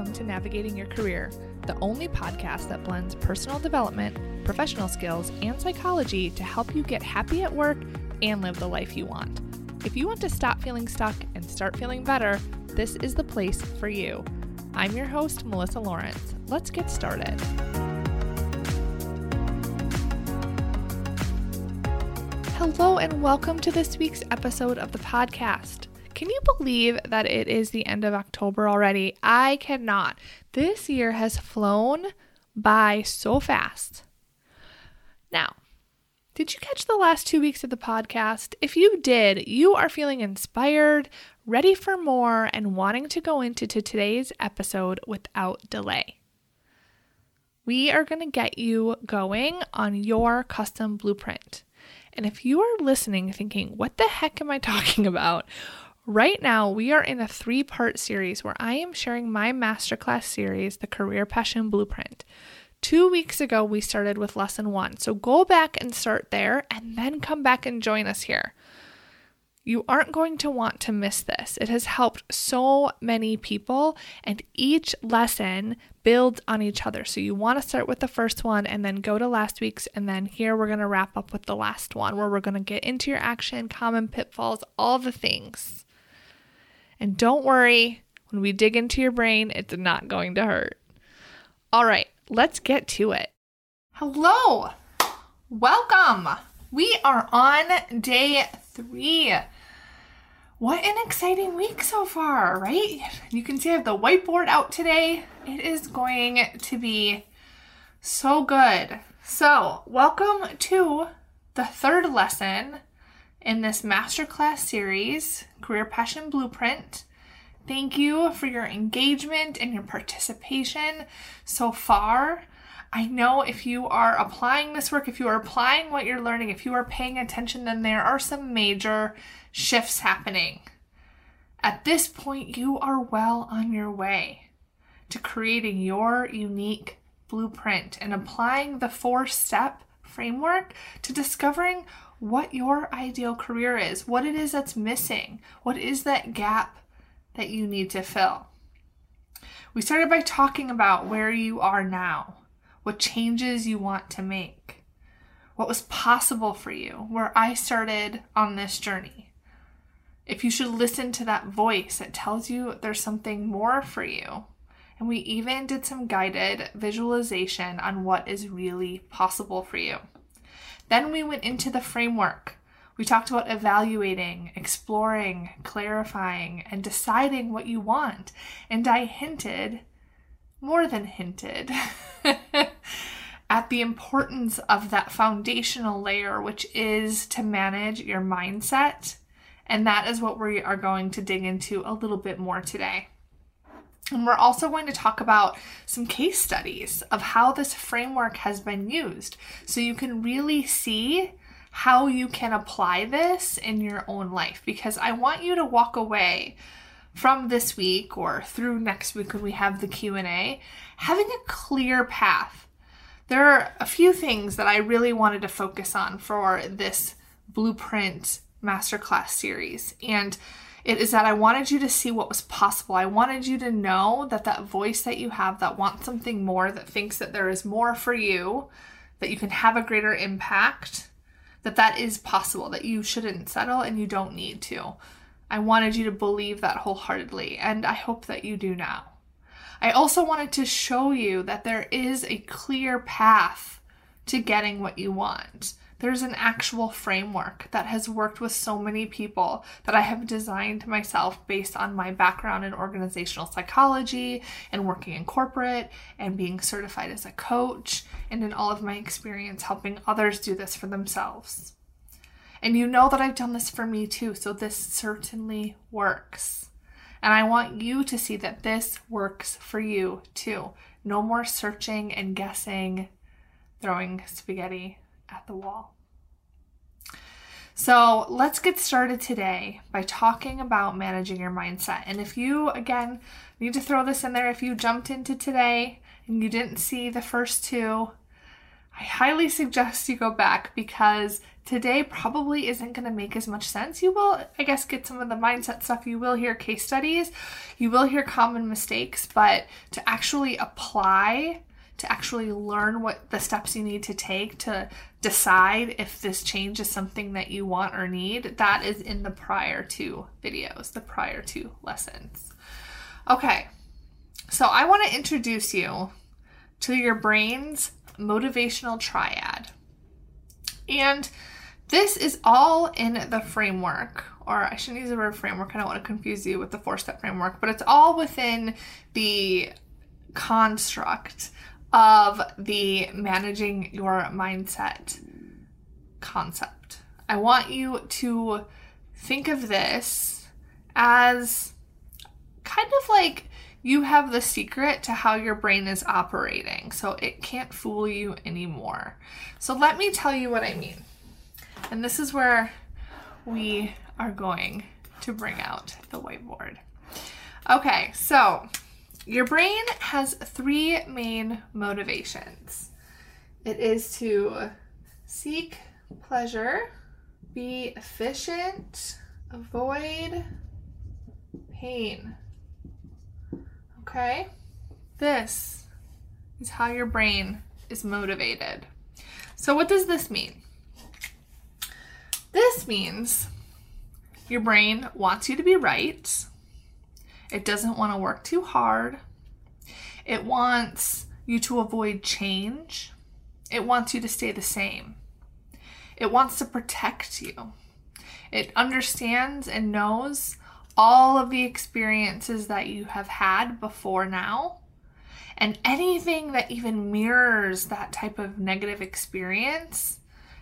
Welcome to Navigating Your Career, the only podcast that blends personal development, professional skills, and psychology to help you get happy at work and live the life you want. If you want to stop feeling stuck and start feeling better, this is the place for you. I'm your host, Melissa Lawrence. Let's get started. Hello, and welcome to this week's episode of the podcast. Can you believe that it is the end of October already? I cannot. This year has flown by so fast. Now, did you catch the last two weeks of the podcast? If you did, you are feeling inspired, ready for more, and wanting to go into to today's episode without delay. We are going to get you going on your custom blueprint. And if you are listening thinking, what the heck am I talking about? Right now, we are in a three part series where I am sharing my masterclass series, The Career Passion Blueprint. Two weeks ago, we started with lesson one. So go back and start there and then come back and join us here. You aren't going to want to miss this. It has helped so many people, and each lesson builds on each other. So you want to start with the first one and then go to last week's, and then here we're going to wrap up with the last one where we're going to get into your action, common pitfalls, all the things. And don't worry, when we dig into your brain, it's not going to hurt. All right, let's get to it. Hello, welcome. We are on day three. What an exciting week so far, right? You can see I have the whiteboard out today. It is going to be so good. So, welcome to the third lesson in this masterclass series, Career Passion Blueprint. Thank you for your engagement and your participation so far. I know if you are applying this work, if you are applying what you're learning, if you are paying attention, then there are some major shifts happening. At this point, you are well on your way to creating your unique blueprint and applying the four step framework to discovering what your ideal career is, what it is that's missing, what is that gap that you need to fill. We started by talking about where you are now, what changes you want to make, what was possible for you, where I started on this journey. If you should listen to that voice that tells you there's something more for you. And we even did some guided visualization on what is really possible for you. Then we went into the framework. We talked about evaluating, exploring, clarifying, and deciding what you want. And I hinted, more than hinted, at the importance of that foundational layer, which is to manage your mindset. And that is what we are going to dig into a little bit more today. And we're also going to talk about some case studies of how this framework has been used. So you can really see how you can apply this in your own life. Because I want you to walk away from this week or through next week when we have the Q&A having a clear path. There are a few things that I really wanted to focus on for this blueprint masterclass series. And it is that I wanted you to see what was possible. I wanted you to know that that voice that you have that wants something more, that thinks that there is more for you, that you can have a greater impact, that that is possible, that you shouldn't settle and you don't need to. I wanted you to believe that wholeheartedly, and I hope that you do now. I also wanted to show you that there is a clear path to getting what you want. There's an actual framework that has worked with so many people that I have designed myself based on my background in organizational psychology and working in corporate and being certified as a coach and in all of my experience helping others do this for themselves. And you know that I've done this for me too, so this certainly works. And I want you to see that this works for you too. No more searching and guessing, throwing spaghetti at the wall. So let's get started today by talking about managing your mindset. And if you, again, need to throw this in there, if you jumped into today and you didn't see the first two, I highly suggest you go back because today probably isn't going to make as much sense. You will, I guess, get some of the mindset stuff. You will hear case studies, you will hear common mistakes, but to actually apply, to actually learn what the steps you need to take to decide if this change is something that you want or need, that is in the prior two videos, the prior two lessons. Okay, so I want to introduce you to your brain's motivational triad. And this is all in the framework, or I shouldn't use the word framework, I don't want to confuse you with the four step framework, but it's all within the construct of the managing your mindset concept. I want you to think of this as kind of like you have the secret to how your brain is operating, so it can't fool you anymore. So, let me tell you what I mean. And this is where we are going to bring out the whiteboard. Okay, so your brain has three main motivations it is to seek pleasure, be efficient, avoid pain. Okay? This is how your brain is motivated. So, what does this mean? This means your brain wants you to be right. It doesn't want to work too hard. It wants you to avoid change. It wants you to stay the same. It wants to protect you. It understands and knows all of the experiences that you have had before now. And anything that even mirrors that type of negative experience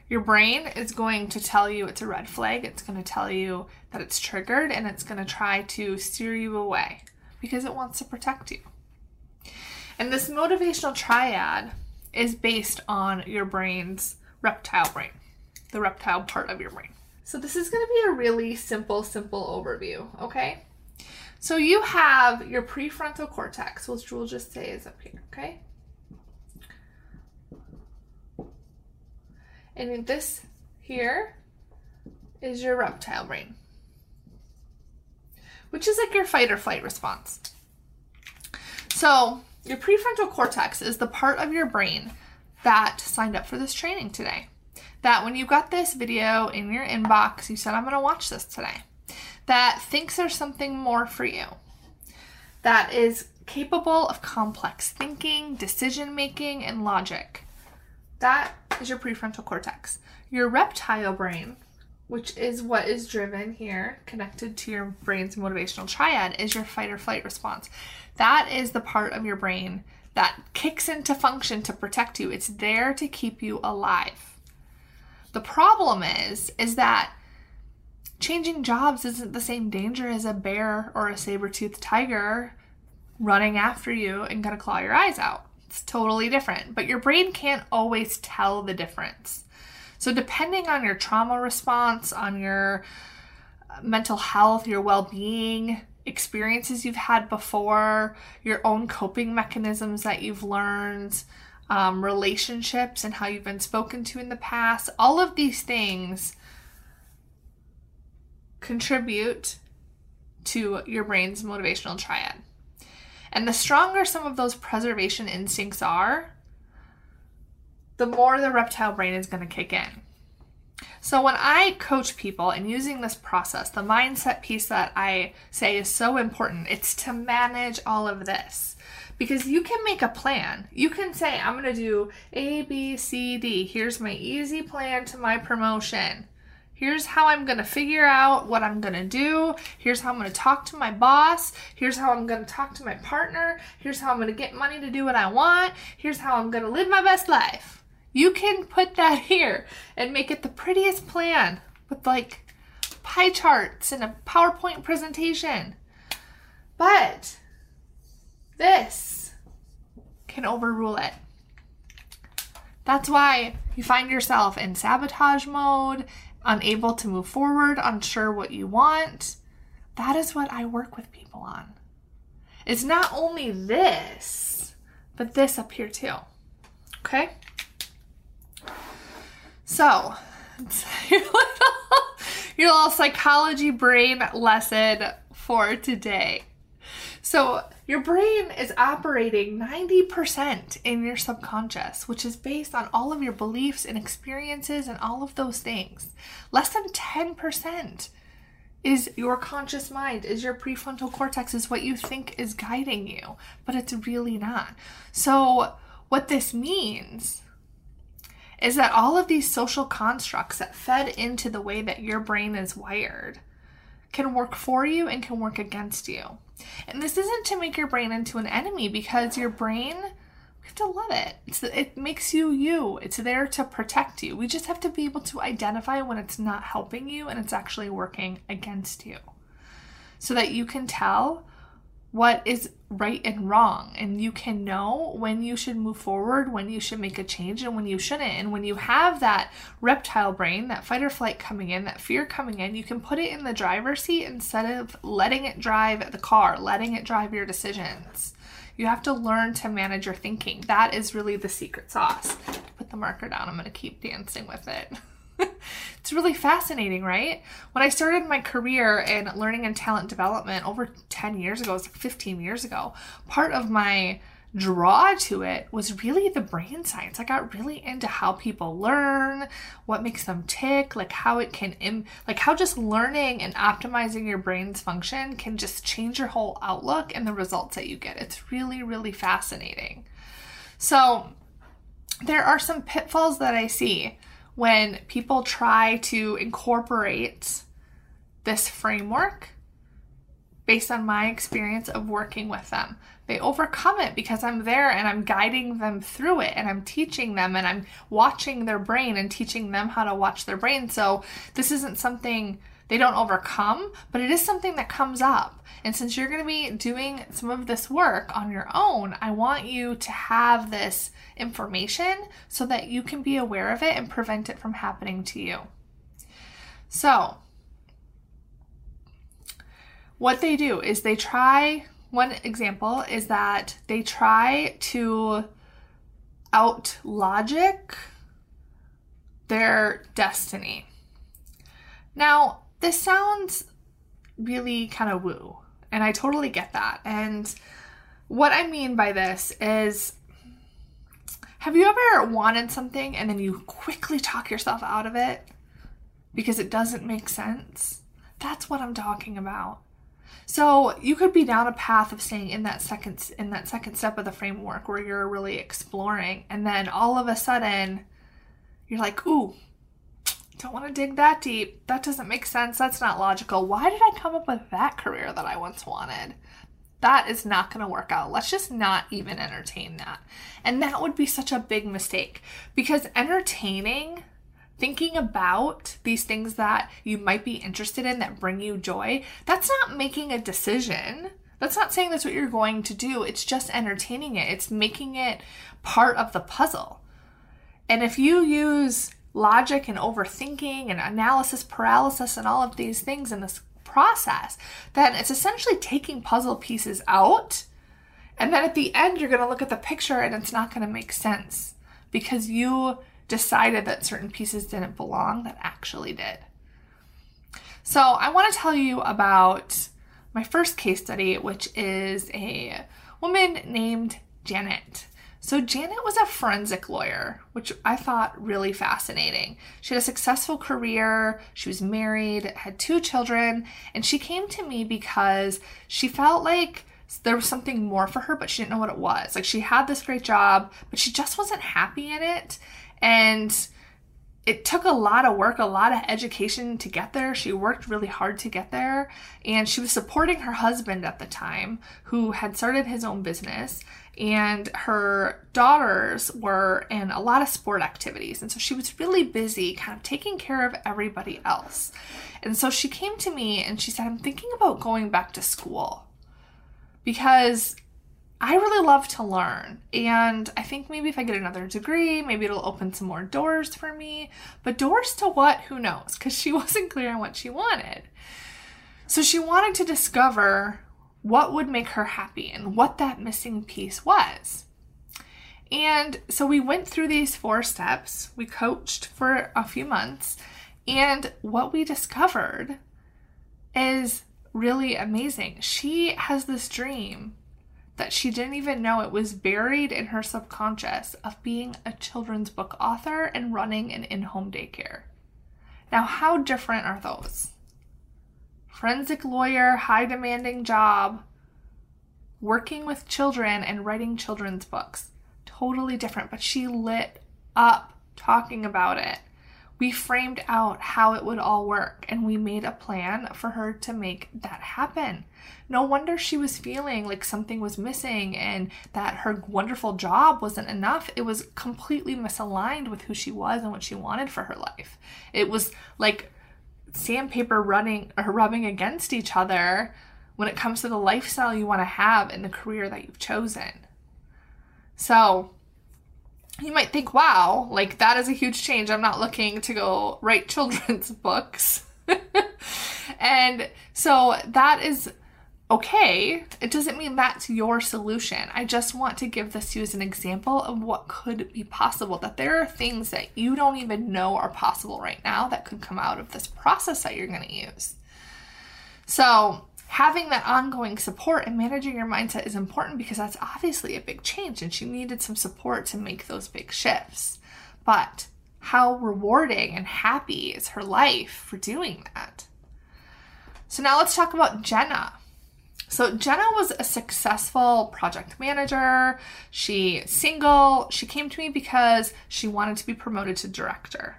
your brain is going to tell you it's a red flag. It's going to tell you that it's triggered and it's going to try to steer you away because it wants to protect you. And this motivational triad is based on your brain's reptile brain, the reptile part of your brain. So, this is going to be a really simple, simple overview, okay? So, you have your prefrontal cortex, which we'll just say is up here, okay? And this here is your reptile brain, which is like your fight or flight response. So, your prefrontal cortex is the part of your brain that signed up for this training today. That when you got this video in your inbox, you said, I'm going to watch this today. That thinks there's something more for you. That is capable of complex thinking, decision making, and logic. That is your prefrontal cortex. Your reptile brain, which is what is driven here, connected to your brain's motivational triad, is your fight or flight response. That is the part of your brain that kicks into function to protect you. It's there to keep you alive. The problem is is that changing jobs isn't the same danger as a bear or a saber-toothed tiger running after you and going to claw your eyes out. It's totally different, but your brain can't always tell the difference. So, depending on your trauma response, on your mental health, your well being, experiences you've had before, your own coping mechanisms that you've learned, um, relationships and how you've been spoken to in the past, all of these things contribute to your brain's motivational triad. And the stronger some of those preservation instincts are, the more the reptile brain is going to kick in. So, when I coach people and using this process, the mindset piece that I say is so important, it's to manage all of this. Because you can make a plan. You can say, I'm going to do A, B, C, D. Here's my easy plan to my promotion. Here's how I'm going to figure out what I'm going to do. Here's how I'm going to talk to my boss. Here's how I'm going to talk to my partner. Here's how I'm going to get money to do what I want. Here's how I'm going to live my best life. You can put that here and make it the prettiest plan with like pie charts and a PowerPoint presentation. But this can overrule it. That's why you find yourself in sabotage mode unable to move forward, unsure what you want. That is what I work with people on. It's not only this, but this up here too. Okay? So, your little, psychology brain lesson for today. So, your brain is operating 90% in your subconscious, which is based on all of your beliefs and experiences and all of those things. Less than 10% is your conscious mind, is your prefrontal cortex, is what you think is guiding you, but it's really not. So, what this means is that all of these social constructs that fed into the way that your brain is wired can work for you and can work against you. And this isn't to make your brain into an enemy because your brain, we have to love it. It's, it makes you you. It's there to protect you. We just have to be able to identify when it's not helping you and it's actually working against you so that you can tell what is right and wrong. And you can know when you should move forward when you should make a change and when you shouldn't. And when you have that reptile brain that fight or flight coming in that fear coming in you can put it in the driver's seat instead of letting it drive the car letting it drive your decisions. You have to learn to manage your thinking. That is really the secret sauce. Put the marker down. I'm going to keep dancing with it it's really fascinating, right? When I started my career in learning and talent development over 10 years ago, it's like 15 years ago, part of my draw to it was really the brain science. I got really into how people learn, what makes them tick, like how it can Im- like how just learning and optimizing your brain's function can just change your whole outlook and the results that you get. It's really really fascinating. So, there are some pitfalls that I see when people try to incorporate this framework based on my experience of working with them. They overcome it because I'm there and I'm guiding them through it and I'm teaching them and I'm watching their brain and teaching them how to watch their brain. So this isn't something they don't overcome, but it is something that comes up. And since you're going to be doing some of this work on your own, I want you to have this information so that you can be aware of it and prevent it from happening to you. So, what they do is they try, one example is that they try to out logic their destiny. Now, this sounds really kind of woo, and I totally get that. And what I mean by this is have you ever wanted something and then you quickly talk yourself out of it because it doesn't make sense? That's what I'm talking about. So you could be down a path of staying in that second in that second step of the framework where you're really exploring and then all of a sudden you're like, "Ooh, don't want to dig that deep. That doesn't make sense. That's not logical. Why did I come up with that career that I once wanted? That is not going to work out. Let's just not even entertain that. And that would be such a big mistake because entertaining, thinking about these things that you might be interested in that bring you joy, that's not making a decision. That's not saying that's what you're going to do. It's just entertaining it, it's making it part of the puzzle. And if you use logic and overthinking and analysis paralysis and all of these things in this process, then it's essentially taking puzzle pieces out. And then at the end, you're going to look at the picture and it's not going to make sense because you decided that certain pieces didn't belong that actually did. So, I want to tell you about my first case study, which is a woman named Janet. So, Janet was a forensic lawyer, which I thought really fascinating. She had a successful career, she was married, had two children, and she came to me because she felt like there was something more for her, but she didn't know what it was. Like, she had this great job, but she just wasn't happy in it. And it took a lot of work, a lot of education to get there. She worked really hard to get there. And she was supporting her husband at the time, who had started his own business. And her daughters were in a lot of sport activities. And so she was really busy, kind of taking care of everybody else. And so she came to me and she said, I'm thinking about going back to school because I really love to learn. And I think maybe if I get another degree, maybe it'll open some more doors for me. But doors to what? Who knows? Because she wasn't clear on what she wanted. So she wanted to discover what would make her happy and what that missing piece was. And so we went through these four steps. We coached for a few months. And what we discovered is really amazing. She has this dream that she didn't even know it was buried in her subconscious of being a children's book author and running an in home daycare. Now, how different are those? Forensic lawyer, high demanding job, working with children and writing children's books. Totally different, but she lit up talking about it we framed out how it would all work and we made a plan for her to make that happen. No wonder she was feeling like something was missing and that her wonderful job wasn't enough. It was completely misaligned with who she was and what she wanted for her life. It was like sandpaper running or rubbing against each other when it comes to the lifestyle you want to have and the career that you've chosen. So, you might think, wow, like that is a huge change. I'm not looking to go write children's books. and so that is okay. It doesn't mean that's your solution. I just want to give this to you as an example of what could be possible. That there are things that you don't even know are possible right now that could come out of this process that you're going to use. So, having that ongoing support and managing your mindset is important because that's obviously a big change and she needed some support to make those big shifts. But how rewarding and happy is her life for doing that? So now let's talk about Jenna. So Jenna was a successful project manager. She single. She came to me because she wanted to be promoted to director.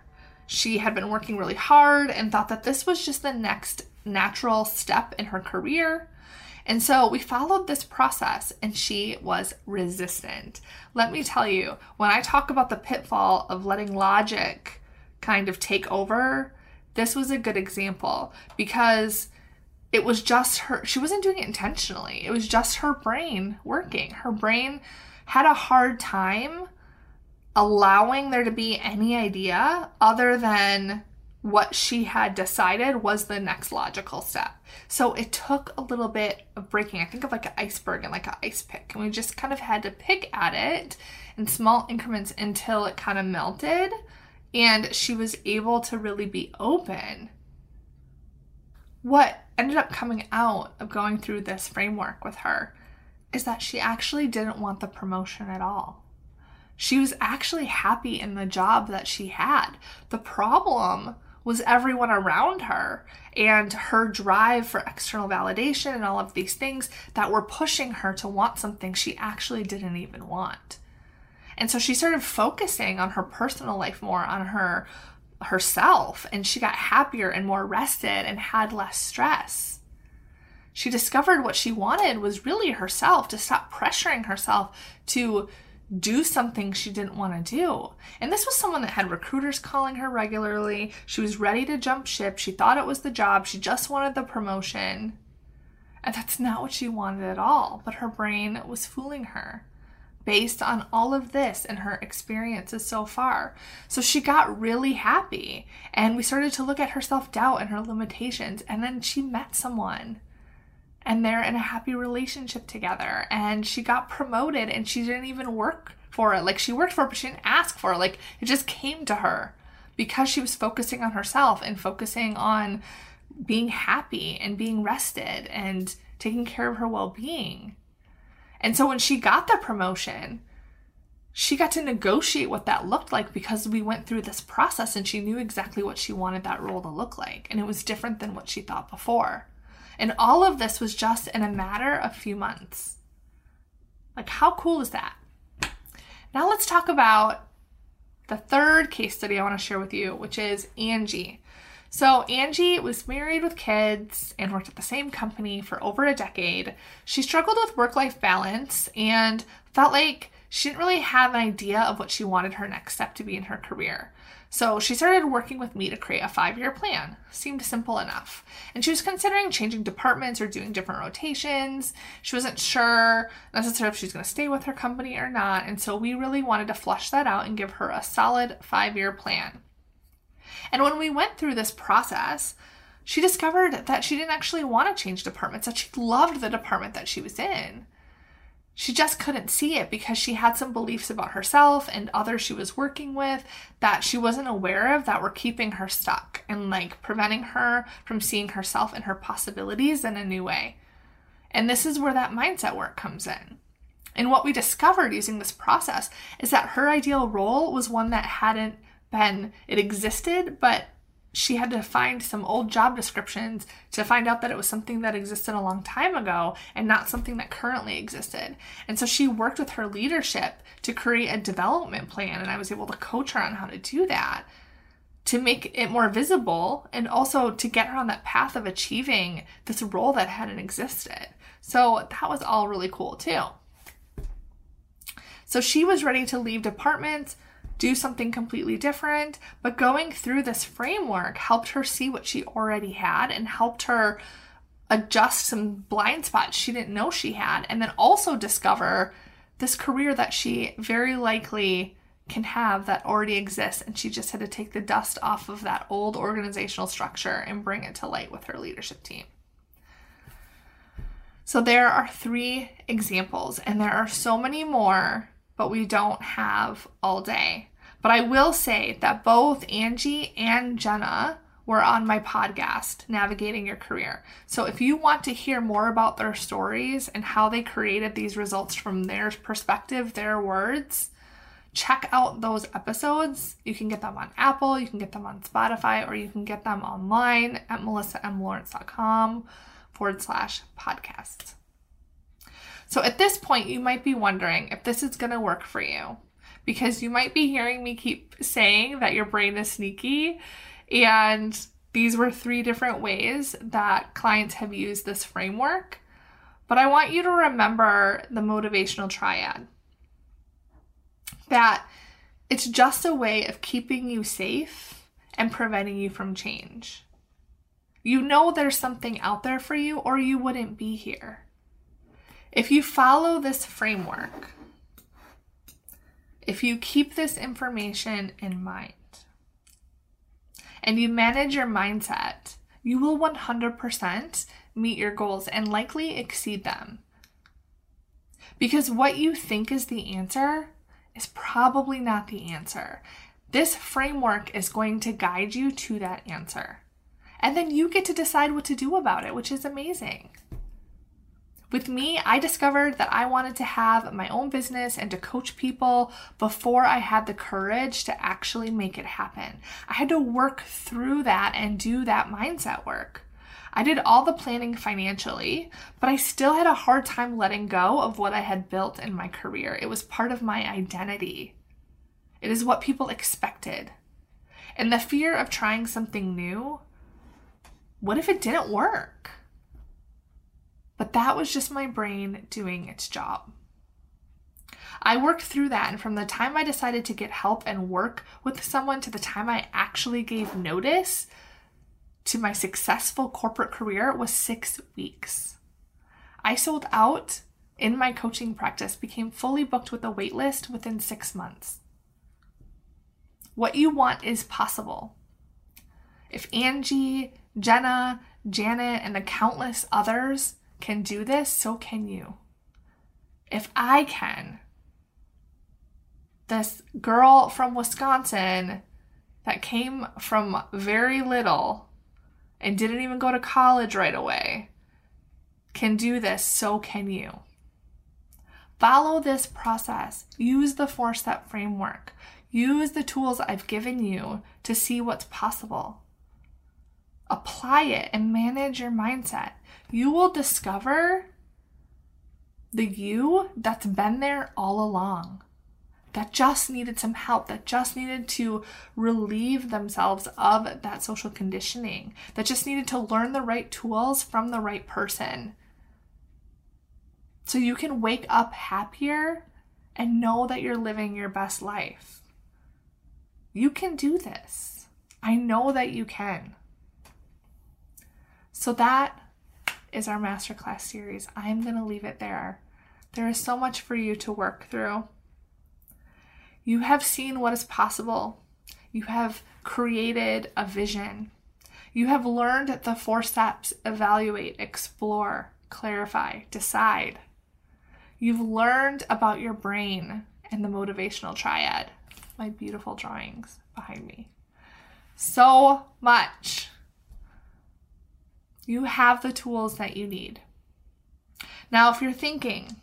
She had been working really hard and thought that this was just the next natural step in her career. And so we followed this process and she was resistant. Let me tell you, when I talk about the pitfall of letting logic kind of take over, this was a good example because it was just her, she wasn't doing it intentionally. It was just her brain working. Her brain had a hard time allowing there to be any idea other than what she had decided was the next logical step. So it took a little bit of breaking. I think of like an iceberg and like an ice pick. And we just kind of had to pick at it in small increments until it kind of melted. And she was able to really be open. What ended up coming out of going through this framework with her is that she actually didn't want the promotion at all. She was actually happy in the job that she had. The problem was everyone around her and her drive for external validation and all of these things that were pushing her to want something she actually didn't even want. And so she started focusing on her personal life more, on her herself, and she got happier and more rested and had less stress. She discovered what she wanted was really herself, to stop pressuring herself to do something she didn't want to do. And this was someone that had recruiters calling her regularly. She was ready to jump ship. She thought it was the job. She just wanted the promotion. And that's not what she wanted at all. But her brain was fooling her based on all of this and her experiences so far. So she got really happy. And we started to look at her self doubt and her limitations. And then she met someone and they're in a happy relationship together. And she got promoted and she didn't even work for it. Like she worked for it but she didn't ask for it. Like it just came to her because she was focusing on herself and focusing on being happy and being rested and taking care of her well-being. And so when she got the promotion she got to negotiate what that looked like because we went through this process and she knew exactly what she wanted that role to look like. And it was different than what she thought before and all of this was just in a matter of few months. Like, how cool is that? Now, let's talk about the third case study I want to share with you, which is Angie. So, Angie was married with kids and worked at the same company for over a decade. She struggled with work life balance and felt like she didn't really have an idea of what she wanted her next step to be in her career. So she started working with me to create a five year plan. Seemed simple enough. And she was considering changing departments or doing different rotations. She wasn't sure necessarily if she was going to stay with her company or not. And so we really wanted to flush that out and give her a solid five year plan. And when we went through this process, she discovered that she didn't actually want to change departments, that she loved the department that she was in she just couldn't see it because she had some beliefs about herself and others she was working with that she wasn't aware of that were keeping her stuck and like preventing her from seeing herself and her possibilities in a new way. And this is where that mindset work comes in. And what we discovered using this process is that her ideal role was one that hadn't been, it existed, but she had to find some old job descriptions to find out that it was something that existed a long time ago and not something that currently existed. And so she worked with her leadership to create a development plan, and I was able to coach her on how to do that to make it more visible and also to get her on that path of achieving this role that hadn't existed. So that was all really cool too. So she was ready to leave departments do something completely different. But going through this framework helped her see what she already had and helped her adjust some blind spots she didn't know she had, and then also discover this career that she very likely can have that already exists. And she just had to take the dust off of that old organizational structure and bring it to light with her leadership team. So, there are three examples, and there are so many more but we don't have all day. But I will say that both Angie and Jenna were on my podcast, Navigating Your Career. So if you want to hear more about their stories and how they created these results from their perspective, their words, check out those episodes. You can get them on Apple, you can get them on Spotify, or you can get them online at melissamlawrence.com forward slash podcasts. So at this point, you might be wondering if this is going to work for you because you might be hearing me keep saying that your brain is sneaky. And these were three different ways that clients have used this framework. But I want you to remember the motivational triad that it's just a way of keeping you safe and preventing you from change. You know there's something out there for you, or you wouldn't be here. If you follow this framework, if you keep this information in mind, and you manage your mindset, you will 100% meet your goals and likely exceed them. Because what you think is the answer is probably not the answer. This framework is going to guide you to that answer. And then you get to decide what to do about it, which is amazing. With me, I discovered that I wanted to have my own business and to coach people before I had the courage to actually make it happen. I had to work through that and do that mindset work. I did all the planning financially, but I still had a hard time letting go of what I had built in my career. It was part of my identity, it is what people expected. And the fear of trying something new what if it didn't work? But that was just my brain doing its job. I worked through that, and from the time I decided to get help and work with someone to the time I actually gave notice to my successful corporate career was six weeks. I sold out in my coaching practice, became fully booked with a waitlist within six months. What you want is possible. If Angie, Jenna, Janet, and the countless others can do this, so can you. If I can, this girl from Wisconsin that came from very little and didn't even go to college right away can do this, so can you. Follow this process. Use the four step framework. Use the tools I've given you to see what's possible. Apply it and manage your mindset you will discover the you that's been there all along, that just needed some help, that just needed to relieve themselves of that social conditioning, that just needed to learn the right tools from the right person. So you can wake up happier and know that you're living your best life. You can do this. I know that you can. So that is our masterclass series. I'm going to leave it there. There is so much for you to work through. You have seen what is possible. You have created a vision. You have learned the four steps evaluate, explore, clarify, decide. You've learned about your brain and the motivational triad. My beautiful drawings behind me. So much. You have the tools that you need. Now, if you're thinking,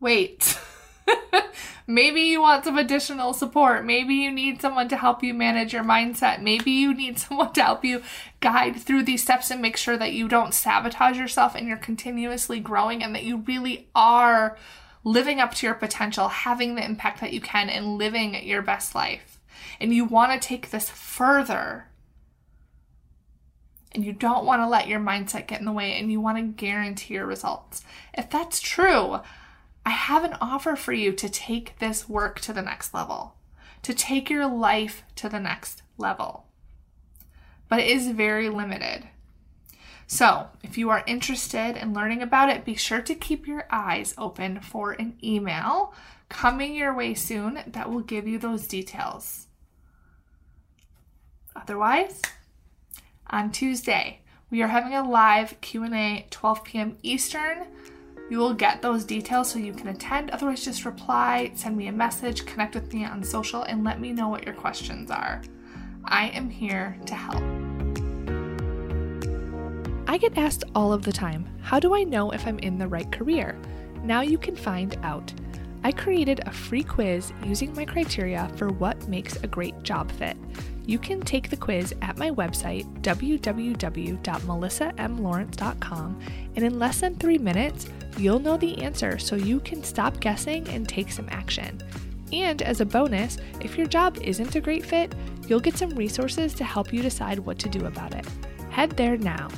wait, maybe you want some additional support. Maybe you need someone to help you manage your mindset. Maybe you need someone to help you guide through these steps and make sure that you don't sabotage yourself and you're continuously growing and that you really are living up to your potential, having the impact that you can, and living your best life. And you want to take this further and you don't want to let your mindset get in the way and you want to guarantee your results. If that's true, I have an offer for you to take this work to the next level, to take your life to the next level. But it is very limited. So, if you are interested in learning about it, be sure to keep your eyes open for an email coming your way soon that will give you those details. Otherwise, on Tuesday. We are having a live Q&A 12 p.m. Eastern. You will get those details so you can attend. Otherwise, just reply, send me a message, connect with me on social, and let me know what your questions are. I am here to help. I get asked all of the time how do I know if I'm in the right career? Now you can find out. I created a free quiz using my criteria for what makes a great job fit. You can take the quiz at my website, www.melissamlawrence.com, and in less than three minutes, you'll know the answer so you can stop guessing and take some action. And as a bonus, if your job isn't a great fit, you'll get some resources to help you decide what to do about it. Head there now